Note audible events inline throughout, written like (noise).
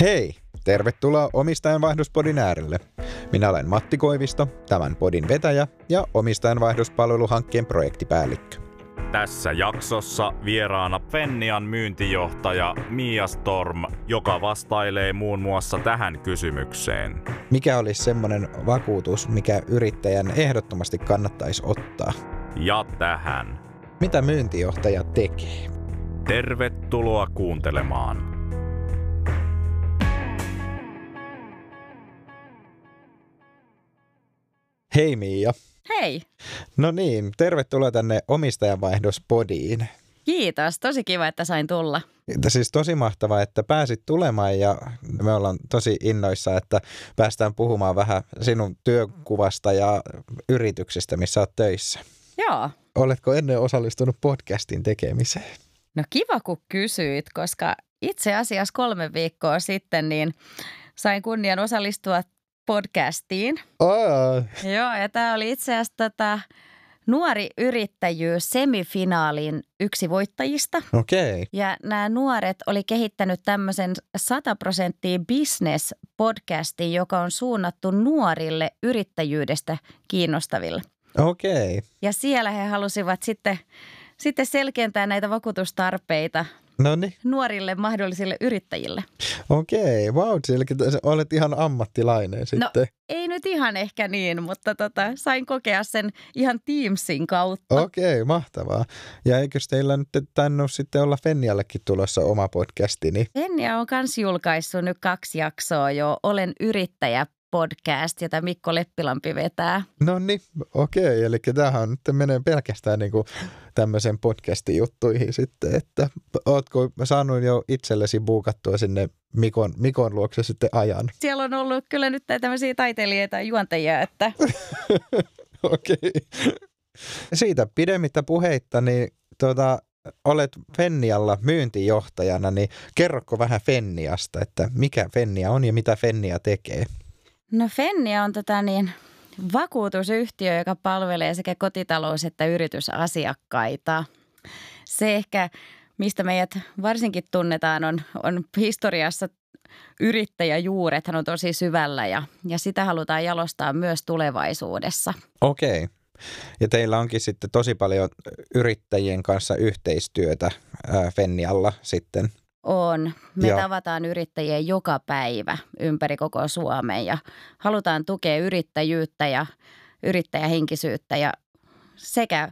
Hei! Tervetuloa Omistajanvaihdospodin äärelle. Minä olen Matti Koivisto, tämän podin vetäjä ja omistajanvaihdospalveluhankkeen projektipäällikkö. Tässä jaksossa vieraana Fennian myyntijohtaja Mia Storm, joka vastailee muun muassa tähän kysymykseen. Mikä olisi semmoinen vakuutus, mikä yrittäjän ehdottomasti kannattaisi ottaa? Ja tähän. Mitä myyntijohtaja tekee? Tervetuloa kuuntelemaan. Hei Miia. Hei. No niin, tervetuloa tänne omistajanvaihdospodiin. Kiitos, tosi kiva, että sain tulla. Siis tosi mahtavaa, että pääsit tulemaan ja me ollaan tosi innoissa, että päästään puhumaan vähän sinun työkuvasta ja yrityksestä, missä olet töissä. Joo. Oletko ennen osallistunut podcastin tekemiseen? No kiva, kun kysyit, koska itse asiassa kolme viikkoa sitten niin sain kunnian osallistua podcastiin. Oh. Joo, ja tämä oli itse asiassa tätä nuori yrittäjyys semifinaalin yksi voittajista. Okei. Okay. Ja nämä nuoret oli kehittänyt tämmöisen 100 prosenttia business podcastin, joka on suunnattu nuorille yrittäjyydestä kiinnostaville. Okei. Okay. Ja siellä he halusivat sitten, sitten selkeentää näitä vakuutustarpeita Noniin. nuorille mahdollisille yrittäjille. Okei, wow, eli olet ihan ammattilainen sitten. No ei nyt ihan ehkä niin, mutta tota, sain kokea sen ihan Teamsin kautta. Okei, mahtavaa. Ja eikö teillä nyt tainnut sitten olla Fenniallekin tulossa oma podcastini? Fennia on myös julkaissut nyt kaksi jaksoa jo Olen yrittäjä podcast, jota Mikko Leppilampi vetää. No niin, okei. Eli tämähän nyt menee pelkästään niin kuin tämmöisen podcastin juttuihin sitten, että ootko saanut jo itsellesi buukattua sinne Mikon, Mikon luokse sitten ajan? Siellä on ollut kyllä nyt tämmöisiä taiteilijoita ja juontajia, että... (laughs) okei. Siitä pidemmittä puheitta, niin tuota, olet Fennialla myyntijohtajana, niin kerrokko vähän Fenniasta, että mikä Fennia on ja mitä Fennia tekee? No Fennia on tota niin, vakuutusyhtiö, joka palvelee sekä kotitalous- että yritysasiakkaita. Se ehkä, mistä meidät varsinkin tunnetaan, on, on historiassa yrittäjäjuuret. Hän on tosi syvällä ja, ja sitä halutaan jalostaa myös tulevaisuudessa. Okei. Ja teillä onkin sitten tosi paljon yrittäjien kanssa yhteistyötä Fennialla sitten. On. Me Joo. tavataan yrittäjiä joka päivä ympäri koko Suomen ja halutaan tukea yrittäjyyttä ja yrittäjähenkisyyttä ja sekä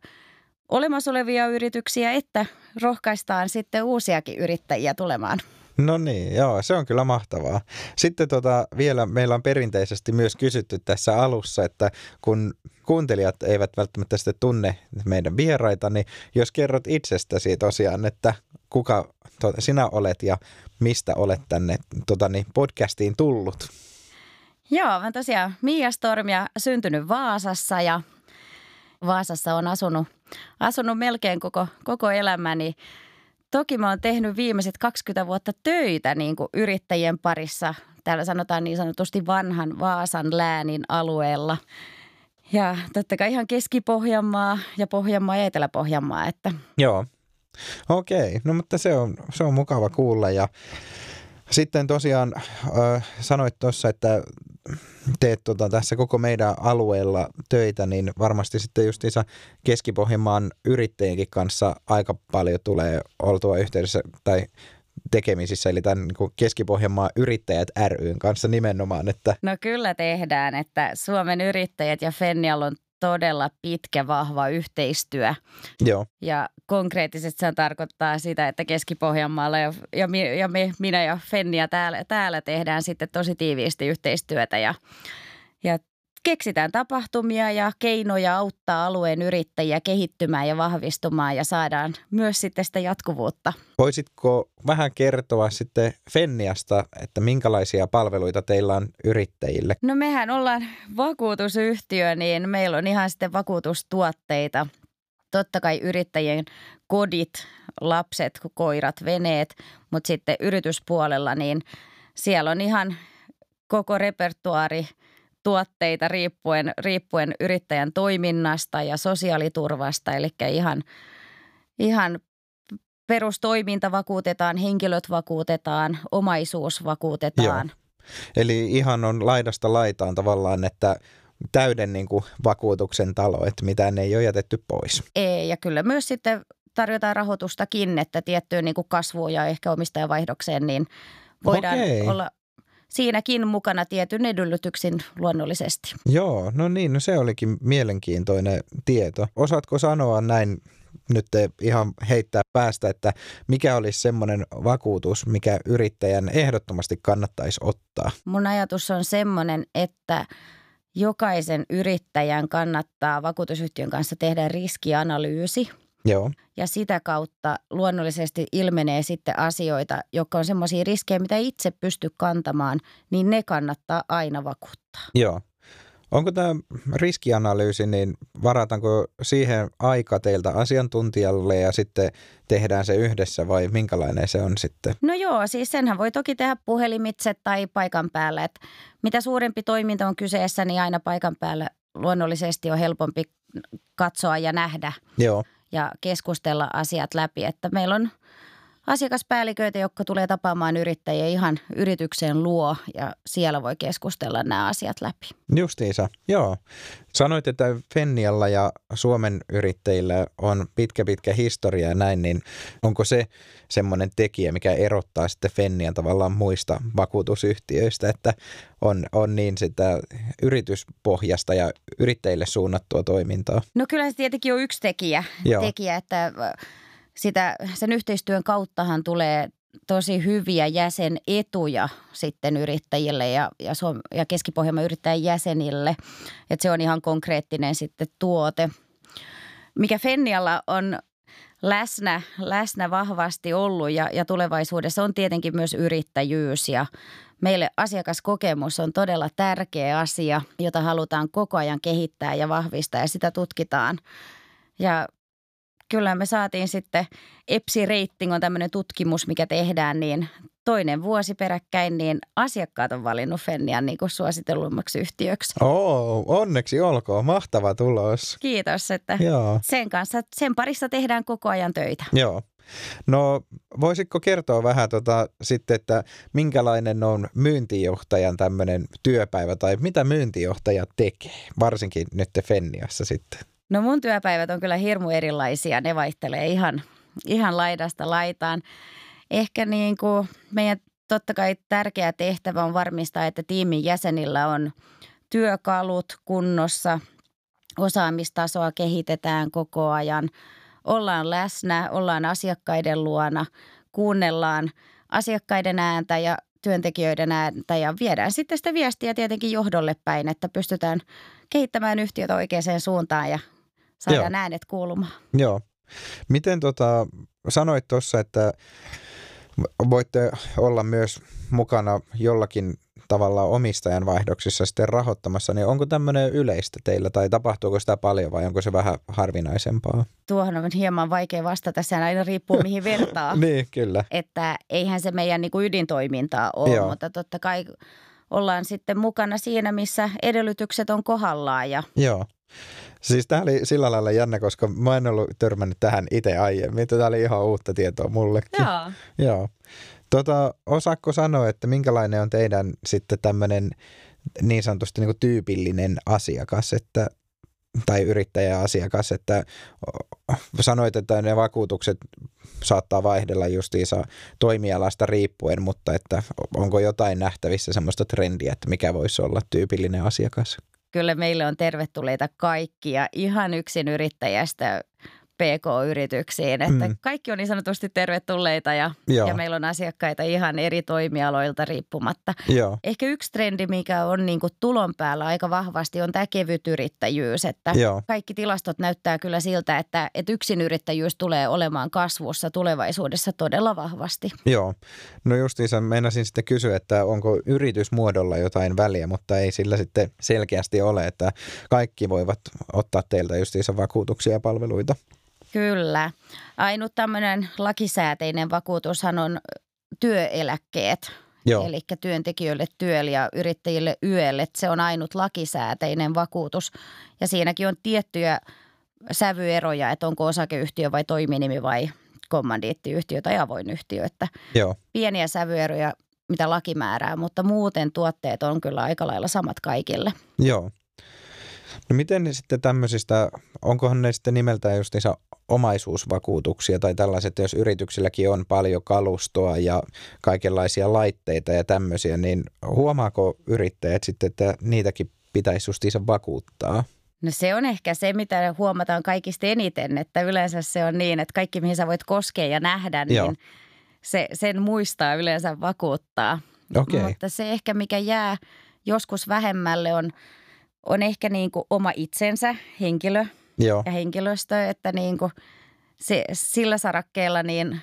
olemassa olevia yrityksiä että rohkaistaan sitten uusiakin yrittäjiä tulemaan. No niin, joo, se on kyllä mahtavaa. Sitten tota, vielä meillä on perinteisesti myös kysytty tässä alussa, että kun kuuntelijat eivät välttämättä sitten tunne meidän vieraita, niin jos kerrot itsestäsi tosiaan, että kuka to, sinä olet ja mistä olet tänne tota, niin podcastiin tullut? Joo, mä tosiaan Mia Storm ja syntynyt Vaasassa ja Vaasassa on asunut, asunut melkein koko, koko elämäni. Toki mä oon tehnyt viimeiset 20 vuotta töitä niin kuin yrittäjien parissa. Täällä sanotaan niin sanotusti vanhan Vaasan läänin alueella. Ja totta kai ihan Keski-Pohjanmaa ja Pohjanmaa ja Etelä-Pohjanmaa. Että. Joo, okei. No mutta se on, se on mukava kuulla ja sitten tosiaan äh, sanoit tuossa, että teet tota, tässä koko meidän alueella töitä, niin varmasti sitten justiinsa Keski-Pohjanmaan yrittäjienkin kanssa aika paljon tulee oltua yhteydessä tai tekemisissä, eli tämän niin Keski-Pohjanmaan yrittäjät ryn kanssa nimenomaan. Että... No kyllä tehdään, että Suomen yrittäjät ja Fennial on todella pitkä, vahva yhteistyö. Joo. Ja konkreettisesti se tarkoittaa sitä, että Keski-Pohjanmaalla ja, ja, ja me, minä ja Fennia täällä, täällä tehdään sitten tosi tiiviisti yhteistyötä ja, ja keksitään tapahtumia ja keinoja auttaa alueen yrittäjiä kehittymään ja vahvistumaan ja saadaan myös sitten sitä jatkuvuutta. Voisitko vähän kertoa sitten Fenniasta, että minkälaisia palveluita teillä on yrittäjille? No mehän ollaan vakuutusyhtiö, niin meillä on ihan sitten vakuutustuotteita. Totta kai yrittäjien kodit, lapset, koirat, veneet, mutta sitten yrityspuolella niin siellä on ihan koko repertuaari – tuotteita riippuen, riippuen yrittäjän toiminnasta ja sosiaaliturvasta. Eli ihan, ihan perustoiminta vakuutetaan, henkilöt vakuutetaan, omaisuus vakuutetaan. Eli ihan on laidasta laitaan tavallaan, että täyden niin kuin vakuutuksen talo, että mitään ei ole jätetty pois. Ei, ja kyllä myös sitten tarjotaan rahoitustakin, että tiettyyn niin kuin kasvuun ja ehkä omistajavaihdokseen, niin voidaan Okei. olla siinäkin mukana tietyn edellytyksin luonnollisesti. Joo, no niin, no se olikin mielenkiintoinen tieto. Osaatko sanoa näin nyt ihan heittää päästä, että mikä olisi semmoinen vakuutus, mikä yrittäjän ehdottomasti kannattaisi ottaa? Mun ajatus on semmoinen, että jokaisen yrittäjän kannattaa vakuutusyhtiön kanssa tehdä riskianalyysi. Joo, Ja sitä kautta luonnollisesti ilmenee sitten asioita, jotka on semmoisia riskejä, mitä itse pysty kantamaan, niin ne kannattaa aina vakuuttaa. joo. Onko tämä riskianalyysi, niin varataanko siihen aika teiltä asiantuntijalle ja sitten tehdään se yhdessä vai minkälainen se on sitten? No joo, siis senhän voi toki tehdä puhelimitse tai paikan päällä. Et mitä suurempi toiminta on kyseessä, niin aina paikan päällä luonnollisesti on helpompi katsoa ja nähdä Joo, ja keskustella asiat läpi. Että meillä on asiakaspäälliköitä, jotka tulee tapaamaan yrittäjiä ihan yrityksen luo ja siellä voi keskustella nämä asiat läpi. justiinsa. Joo. Sanoit, että Fennialla ja Suomen yrittäjillä on pitkä pitkä historia ja näin, niin onko se semmoinen tekijä, mikä erottaa sitten Fennian tavallaan muista vakuutusyhtiöistä, että on, on niin sitä yrityspohjasta ja yrittäjille suunnattua toimintaa? No kyllä se tietenkin on yksi tekijä, Joo. tekijä että sitä, sen yhteistyön kauttahan tulee tosi hyviä jäsenetuja sitten yrittäjille ja, ja, Suom- ja Keski-Pohjanmaan yrittäjän jäsenille. Että se on ihan konkreettinen sitten tuote. Mikä Fennialla on läsnä, läsnä vahvasti ollut ja, ja tulevaisuudessa on tietenkin myös yrittäjyys ja meille asiakaskokemus on todella tärkeä asia, jota halutaan koko ajan kehittää ja vahvistaa ja sitä tutkitaan. Ja kyllä me saatiin sitten EPSI Rating on tämmöinen tutkimus, mikä tehdään, niin toinen vuosi peräkkäin, niin asiakkaat on valinnut Fennian niin kuin suositellummaksi yhtiöksi. Oo, onneksi olkoon. Mahtava tulos. Kiitos, että Joo. sen kanssa, sen parissa tehdään koko ajan töitä. Joo. No voisitko kertoa vähän tota, sitten, että minkälainen on myyntijohtajan tämmöinen työpäivä tai mitä myyntijohtaja tekee, varsinkin nyt Fenniassa sitten? No mun työpäivät on kyllä hirmu erilaisia. Ne vaihtelee ihan, ihan laidasta laitaan. Ehkä niin kuin meidän totta kai tärkeä tehtävä on varmistaa, että tiimin jäsenillä on työkalut kunnossa, osaamistasoa kehitetään koko ajan, ollaan läsnä, ollaan asiakkaiden luona, kuunnellaan asiakkaiden ääntä ja työntekijöiden ääntä ja viedään sitten sitä viestiä tietenkin johdolle päin, että pystytään kehittämään yhtiötä oikeaan suuntaan ja saadaan Joo. äänet kuulumaan. Joo. Miten tota, sanoit tuossa, että voitte olla myös mukana jollakin tavalla omistajan vaihdoksissa sitten rahoittamassa, niin onko tämmöinen yleistä teillä tai tapahtuuko sitä paljon vai onko se vähän harvinaisempaa? Tuohon on hieman vaikea vastata, se aina riippuu mihin vertaa. (laughs) Niin, kyllä. että eihän se meidän niin kuin ydintoimintaa ole, Joo. mutta totta kai ollaan sitten mukana siinä, missä edellytykset on kohdallaan ja Joo. Siis tämä oli sillä lailla jännä, koska mä en ollut törmännyt tähän itse aiemmin. Tämä oli ihan uutta tietoa mullekin. Joo. (laughs) Joo. Tota, osaatko sanoa, että minkälainen on teidän sitten tämmöinen niin sanotusti niin tyypillinen asiakas, että, tai yrittäjäasiakas, että sanoit, että ne vakuutukset saattaa vaihdella justiinsa toimialasta riippuen, mutta että onko jotain nähtävissä semmoista trendiä, että mikä voisi olla tyypillinen asiakas? Kyllä meille on tervetulleita kaikkia. Ihan yksin yrittäjästä PK-yrityksiin, että Mm. kaikki on niin sanotusti tervetulleita ja, Joo. ja meillä on asiakkaita ihan eri toimialoilta riippumatta. Joo, Ehkä yksi trendi, mikä on niin kuin tulon päällä aika vahvasti, on tämä kevyt yrittäjyys. Että Joo. Kaikki tilastot näyttää kyllä siltä, että, että yksinyrittäjyys tulee olemaan kasvussa tulevaisuudessa todella vahvasti. Joo. No justiinsa meinasin sitten kysyä, että onko yritysmuodolla jotain väliä, mutta ei sillä sitten selkeästi ole, että kaikki voivat ottaa teiltä justiinsa vakuutuksia ja palveluita. Kyllä. Ainut tämmöinen lakisääteinen vakuutushan on työeläkkeet. Joo, Eli työntekijöille työllä ja yrittäjille yölle. Se on ainut lakisääteinen vakuutus. Ja siinäkin on tiettyjä sävyeroja, että onko osakeyhtiö vai toiminimi vai kommandiittiyhtiö tai avoin yhtiö, että Joo, pieniä sävyeroja, mitä laki määrää, mutta muuten tuotteet on kyllä aika lailla samat kaikille. joo. No miten ne sitten tämmöisistä, onkohan ne sitten nimeltään justiinsa omaisuusvakuutuksia tai tällaiset, jos yrityksilläkin on paljon kalustoa ja kaikenlaisia laitteita ja tämmöisiä, niin huomaako yrittäjät sitten, että niitäkin pitäisi justiinsa vakuuttaa? No se on ehkä se, mitä huomataan kaikista eniten, että yleensä se on niin, että kaikki mihin sä voit koskea ja nähdä, Joo. niin se, sen muistaa yleensä vakuuttaa. Okei, Mutta se ehkä, mikä jää joskus vähemmälle on, on ehkä niin kuin oma itsensä, henkilö joo, ja henkilöstö, että niin kuin se, sillä sarakkeella niin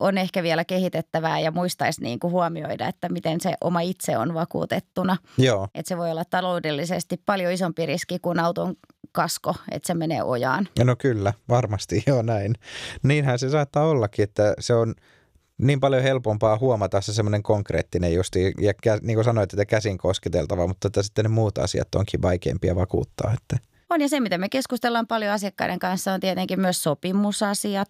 on ehkä vielä kehitettävää ja muistaisi niin kuin huomioida, että miten se oma itse on vakuutettuna. joo, Että se voi olla taloudellisesti paljon isompi riski kuin auton kasko, että se menee ojaan. no kyllä, varmasti (laughs) joo näin. Niinhän se saattaa ollakin, että se on niin paljon helpompaa huomata se semmoinen konkreettinen justi, ja kä, niin kuin sanoit, että käsin kosketeltava, mutta että sitten ne muut asiat onkin vaikeampia vakuuttaa. Että, On ja se, mitä me keskustellaan paljon asiakkaiden kanssa, on tietenkin myös sopimusasiat.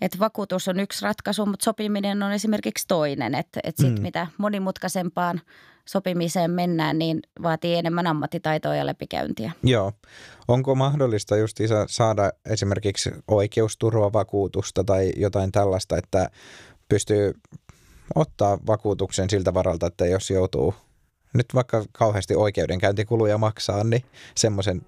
Että vakuutus on yksi ratkaisu, mutta sopiminen on esimerkiksi toinen. Että et sit Mm. mitä monimutkaisempaan sopimiseen mennään, niin vaatii enemmän ammattitaitoa ja läpikäyntiä. joo, onko mahdollista justiinsa saada esimerkiksi oikeusturvavakuutusta tai jotain tällaista, että pystyy ottaa vakuutuksen siltä varalta, että jos joutuu nyt vaikka kauheasti oikeudenkäyntikuluja maksaa, niin semmoisen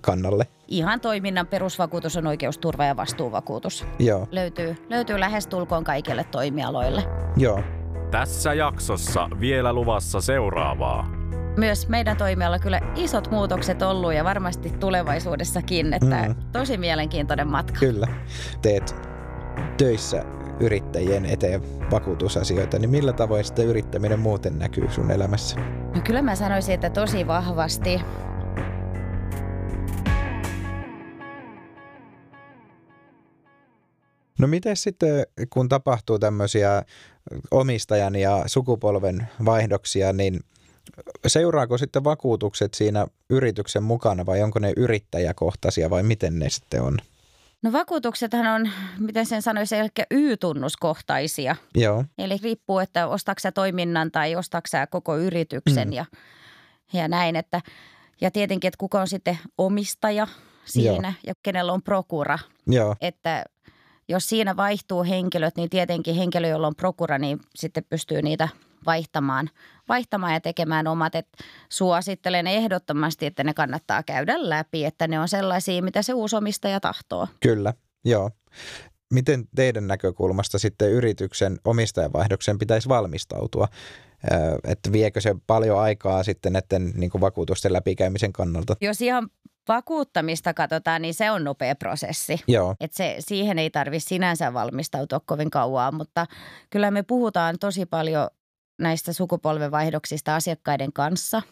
kannalle. Ihan toiminnan perusvakuutus on oikeusturva ja vastuuvakuutus. Joo, Löytyy, löytyy lähestulkoon kaikille toimialoille. joo, Tässä jaksossa vielä luvassa seuraavaa. Myös meidän toimialalla kyllä isot muutokset ollut ja varmasti tulevaisuudessakin, että Mm. tosi mielenkiintoinen matka. kyllä. Teet töissä yrittäjien eteen vakuutusasioita, niin millä tavoin sitten yrittäminen muuten näkyy sun elämässä? No kyllä mä sanoisin, että tosi vahvasti. No miten sitten, kun tapahtuu tämmöisiä omistajan ja sukupolven vaihdoksia, niin seuraako sitten vakuutukset siinä yrityksen mukana vai onko ne yrittäjäkohtaisia vai miten ne sitten on? No vakuutuksethan on, miten sen sanoisi, ehkä Y-tunnuskohtaisia. Joo, Eli riippuu, että ostatko sä toiminnan tai ostatko sä koko yrityksen Mm. ja, ja näin. Että, ja tietenkin, että kuka on sitten omistaja siinä ja kenellä on prokura. joo, Että jos siinä vaihtuu henkilöt, niin tietenkin henkilö, jolla on prokura, niin sitten pystyy niitä vaihtamaan, vaihtamaan ja tekemään omat. Et suosittelen ehdottomasti, että ne kannattaa käydä läpi, että ne on sellaisia, mitä se uusi omistaja tahtoo. kyllä, joo. Miten teidän näkökulmasta sitten yrityksen omistajavaihdoksen pitäisi valmistautua? Että viekö se paljon aikaa sitten näiden niin kuin vakuutusten läpikäymisen kannalta? Jos ihan vakuuttamista katsotaan, niin se on nopea prosessi. Joo, Et se, siihen ei tarvitse sinänsä valmistautua kovin kauan, mutta kyllä me puhutaan tosi paljon näistä sukupolvenvaihdoksista asiakkaiden kanssa.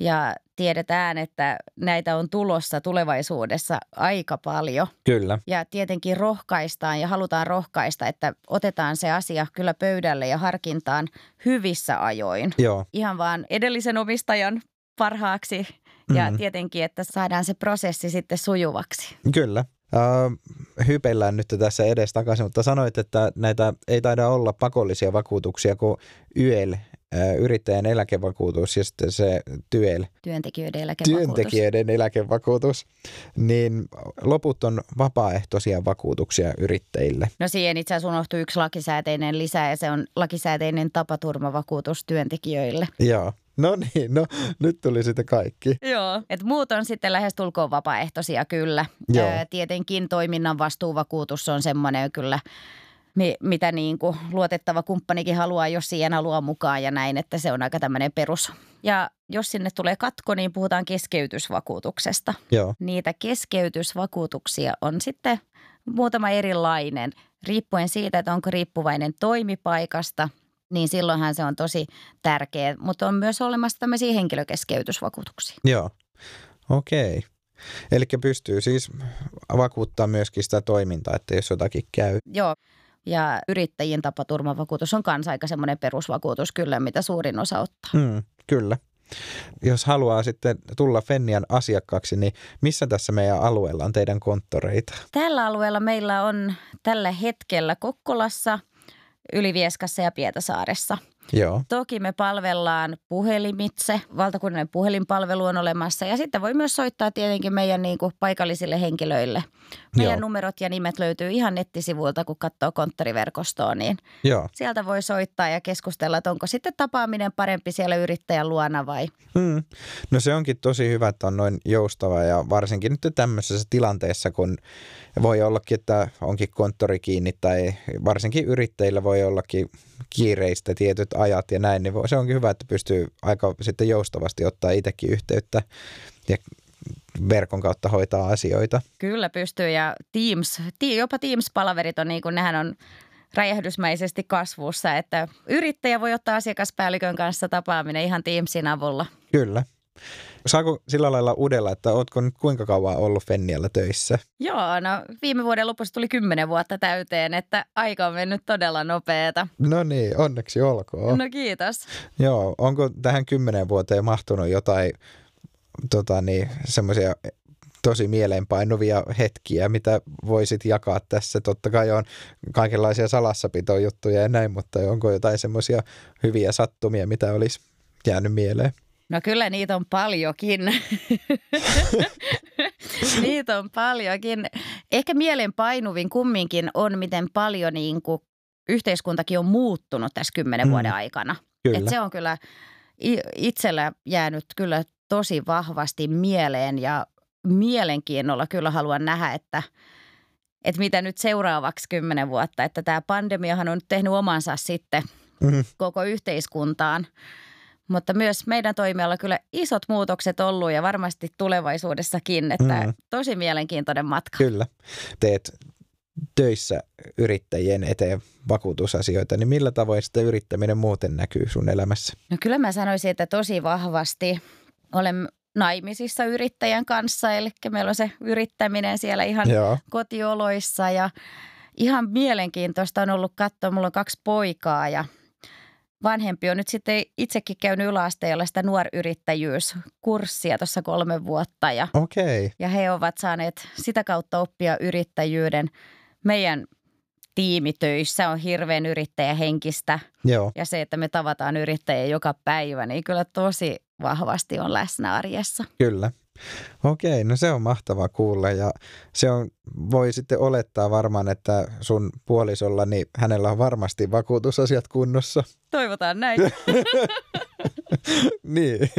Ja tiedetään, että näitä on tulossa tulevaisuudessa aika paljon. kyllä, Ja tietenkin rohkaistaan ja halutaan rohkaista, että otetaan se asia kyllä pöydälle ja harkintaan hyvissä ajoin. joo, Ihan vaan edellisen omistajan parhaaksi ja Mhm. tietenkin, että saadaan se prosessi sitten sujuvaksi. Kyllä. Uh, hypellään nyt tässä edes takaisin, mutta sanoit, että näitä ei taida olla pakollisia vakuutuksia kuin YEL, uh, yrittäjän eläkevakuutus ja sitten se TYEL, Työntekijöiden eläkevakuutus. työntekijöiden eläkevakuutus, niin loput on vapaaehtoisia vakuutuksia yrittäjille. No siihen itse asiassa unohtui yksi lakisääteinen lisä ja se on lakisääteinen tapaturmavakuutus työntekijöille. Joo. No niin, no nyt tuli sitten kaikki. Joo. Et muut on sitten lähestulkoon vapaaehtoisia kyllä. Joo. Tietenkin toiminnan vastuuvakuutus on semmoinen kyllä, mi- mitä niin kuin luotettava kumppanikin haluaa, jos siihen haluaa mukaan ja näin, että se on aika tämmöinen perus. Ja jos sinne tulee katko, niin puhutaan keskeytysvakuutuksesta. Joo, Niitä keskeytysvakuutuksia on sitten muutama erilainen, riippuen siitä, että onko riippuvainen toimipaikasta, niin silloinhan se on tosi tärkeä. Mutta on myös olemassa tämmöisiä henkilökeskeytysvakuutuksia. joo. Okei. Eli pystyy siis vakuuttaa myöskin sitä toimintaa, että jos jotakin käy. Joo. Ja yrittäjien tapaturmavakuutus on kanssa aika semmoinen perusvakuutus kyllä, mitä suurin osa ottaa. Mm, kyllä. Jos haluaa sitten tulla Fennian asiakkaaksi, niin missä tässä meidän alueella on teidän konttoreita? Tällä alueella meillä on tällä hetkellä Kokkolassa, Ylivieskassa ja Pietasaaressa – Joo. Toki me palvellaan puhelimitse, valtakunnallinen puhelinpalvelu on olemassa ja sitten voi myös soittaa tietenkin meidän niin kuin paikallisille henkilöille. Meidän Joo. numerot ja nimet löytyy ihan nettisivuilta, kun katsoo konttoriverkostoa, niin Joo. sieltä voi soittaa ja keskustella, että onko sitten tapaaminen parempi siellä yrittäjän luona vai? Hmm. No se onkin tosi hyvä, että on noin joustava ja varsinkin nyt tämmöisessä tilanteessa, kun voi ollakin, että onkin konttori kiinni tai varsinkin yrittäjillä voi ollakin kiireistä tietyt ajat ja näin, niin se onkin hyvä, että pystyy aika sitten joustavasti ottaa itsekin yhteyttä ja verkon kautta hoitaa asioita. Kyllä pystyy ja Teams, jopa Teams-palaverit on niin kuin, nehän on räjähdysmäisesti kasvussa, että yrittäjä voi ottaa asiakaspäällikön kanssa tapaaminen ihan Teamsin avulla. Kyllä. Saako sillä lailla udella, että ootko nyt kuinka kauan ollut Fennialla töissä? Joo, no viime vuoden lopussa tuli kymmenen vuotta täyteen, että aika on mennyt todella nopeeta. No niin, onneksi olkoon. No kiitos. Joo, onko tähän kymmenen vuoteen mahtunut jotain tota niin, semmoisia tosi mieleenpainuvia hetkiä, mitä voisit jakaa tässä. Totta kai on kaikenlaisia salassapitojuttuja ja näin, mutta onko jotain semmoisia hyviä sattumia, mitä olisi jäänyt mieleen? No kyllä niitä on paljonkin. (laughs) niitä on paljonkin. Ehkä mielenpainuvin kumminkin on, miten paljon niin kuin yhteiskuntakin on muuttunut tässä kymmenen mm. vuoden aikana. Kyllä. Et se on kyllä itsellä jäänyt kyllä tosi vahvasti mieleen ja mielenkiinnolla kyllä haluan nähdä, että, että mitä nyt seuraavaksi kymmenen vuotta. Että tämä pandemiahan on tehnyt omansa sitten mm. koko yhteiskuntaan – mutta myös meidän toimialalla kyllä isot muutokset ollut ja varmasti tulevaisuudessakin, että mm. tosi mielenkiintoinen matka. Kyllä. Teet töissä yrittäjien eteen vakuutusasioita, niin millä tavoin sitä yrittäminen muuten näkyy sun elämässä? No kyllä mä sanoisin, että tosi vahvasti olen naimisissa yrittäjän kanssa, eli meillä on se yrittäminen siellä ihan Joo. kotioloissa ja ihan mielenkiintoista on ollut katsoa, mulla on kaksi poikaa ja – vanhempi on nyt sitten itsekin käynyt yläasteella sitä nuoryrittäjyyskurssia tuossa kolme vuotta. Ja, okay. ja he ovat saaneet sitä kautta oppia yrittäjyyden. Meidän tiimitöissä on hirveän yrittäjähenkistä. Joo. Ja se, että me tavataan yrittäjiä joka päivä, niin kyllä tosi vahvasti on läsnä arjessa. Kyllä. Okei, no se on mahtava kuulla ja se on, voi sitten olettaa varmaan, että sun puolisolla, niin hänellä on varmasti vakuutusasiat kunnossa. Toivotaan näin. (laughs) niin,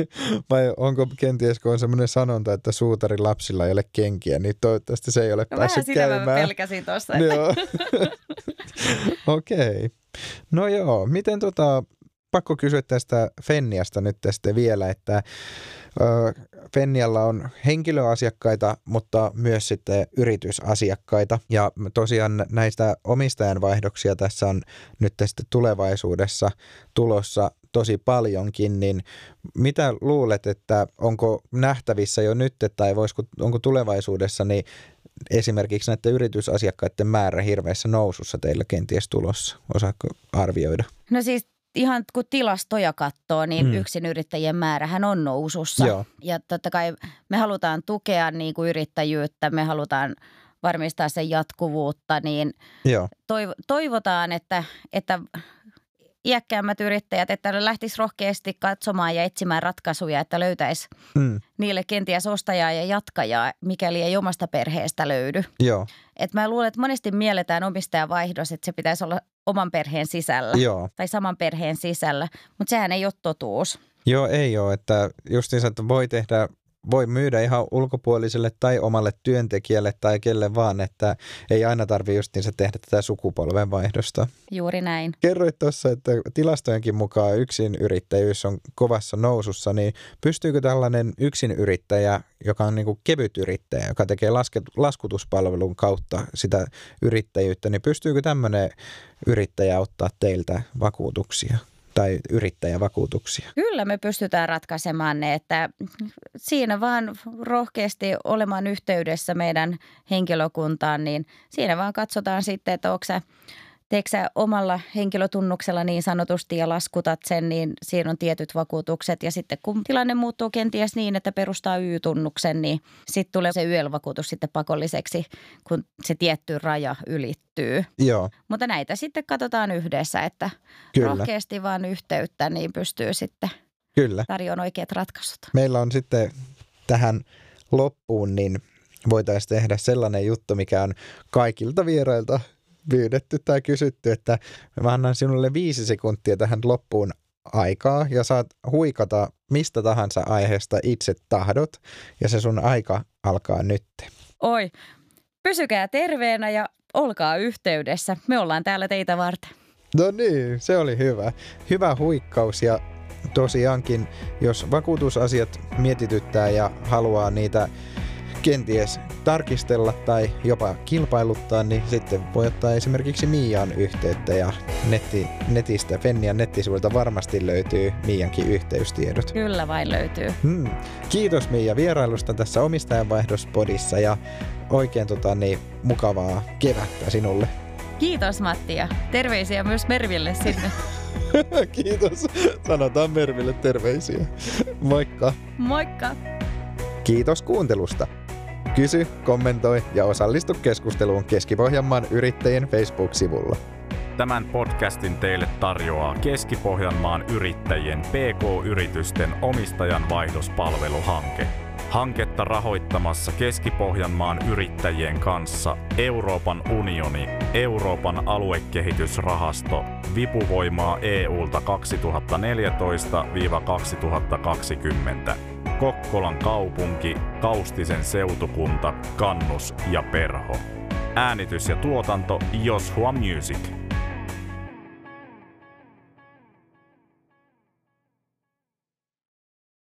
vai onko kenties, kun on semmoinen sanonta, että suutarin lapsilla ei ole kenkiä, niin toivottavasti se ei ole no, päässyt käymään. Vähän sitä pelkäsin tuossa. Joo. (laughs) Okei. Okay. No joo, miten tota, pakko kysyä tästä Fenniasta nyt tästä vielä, että Fennialla on henkilöasiakkaita, mutta myös sitten yritysasiakkaita. Ja tosiaan näistä omistajanvaihdoksia tässä on nyt tästä tulevaisuudessa tulossa tosi paljonkin, niin mitä luulet, että onko nähtävissä jo nyt, tai voisiko, onko tulevaisuudessa niin esimerkiksi näiden yritysasiakkaiden määrä hirveässä nousussa teillä kenties tulossa? Osaatko arvioida? No siis ihan kun tilastoja katsoo, niin mm. yksin yrittäjien määrähän on nousussa. Joo. Ja totta kai me halutaan tukea niin kuin yrittäjyyttä, me halutaan varmistaa sen jatkuvuutta, niin Joo. toivotaan, että, että iäkkäämmät yrittäjät, että lähtisi rohkeasti katsomaan ja etsimään ratkaisuja, että löytäisi mm. niille kenties ostajaa ja jatkajaa, mikäli ei omasta perheestä löydy. Joo. Et mä luulen, että monesti mielletään omistajavaihdos, että se pitäisi olla oman perheen sisällä Joo. tai saman perheen sisällä, mutta sehän ei ole totuus. Joo, ei ole, että justiinsa, että voi tehdä voi myydä ihan ulkopuoliselle tai omalle työntekijälle tai kelle vaan, että ei aina tarvitse justiinsa tehdä tätä sukupolvenvaihdosta. Juuri näin. Kerroit tuossa, että tilastojenkin mukaan yksin yrittäjyys on kovassa nousussa, niin pystyykö tällainen yksin yrittäjä, joka on niin kuin kevyt yrittäjä, joka tekee lasket, laskutuspalvelun kautta sitä yrittäjyyttä, niin pystyykö tämmöinen yrittäjä ottaa teiltä vakuutuksia? Tai yrittäjävakuutuksia? Kyllä me pystytään ratkaisemaan ne, että siinä vaan rohkeasti olemaan yhteydessä meidän henkilökuntaan, niin siinä vaan katsotaan sitten, että onko teetkö sä omalla henkilötunnuksella niin sanotusti ja laskutat sen, niin siinä on tietyt vakuutukset. Ja sitten kun tilanne muuttuu kenties niin, että perustaa Y-tunnuksen, niin sitten tulee se YL-vakuutus sitten pakolliseksi, kun se tietty raja ylittyy. Joo, Mutta näitä sitten katsotaan yhdessä, että Kyllä. rohkeasti vaan yhteyttä, niin pystyy sitten kyllä. tarjoamaan oikeat ratkaisut. Meillä on sitten tähän loppuun, niin voitaisiin tehdä sellainen juttu, mikä on kaikilta vierailta pyydetty tai kysytty, että mä annan sinulle viisi sekuntia tähän loppuun aikaa ja saat huikata mistä tahansa aiheesta itse tahdot ja se sun aika alkaa nyt. Oi, pysykää terveenä ja olkaa yhteydessä. Me ollaan täällä teitä varten. No niin, se oli hyvä. Hyvä huikkaus ja tosiaankin, jos vakuutusasiat mietityttää ja haluaa niitä kenties tarkistella tai jopa kilpailuttaa, niin sitten voi ottaa esimerkiksi Miaan yhteyttä ja netti, netistä, Fennian nettisivuilta varmasti löytyy Miankin yhteystiedot. Kyllä vain löytyy. Hmm. Kiitos Miia vierailusta tässä omistajanvaihdospodissa ja oikein tota, niin, mukavaa kevättä sinulle. Kiitos Matti ja terveisiä myös Merville sinne. (laughs) Kiitos. Sanotaan Merville terveisiä. Moikka. Moikka! Kiitos kuuntelusta. Kysy, kommentoi ja osallistu keskusteluun Keski-Pohjanmaan yrittäjien Facebook-sivulla. Tämän podcastin teille tarjoaa Keski-Pohjanmaan yrittäjien PK-yritysten omistajan vaihdospalveluhanke. Hanketta rahoittamassa Keski-Pohjanmaan yrittäjien kanssa Euroopan unioni, Euroopan aluekehitysrahasto, vipuvoimaa EUlta 2014-2020, Kokkolan kaupunki, Kaustisen seutukunta, Kannus ja Perho. Äänitys ja tuotanto Joshua Music.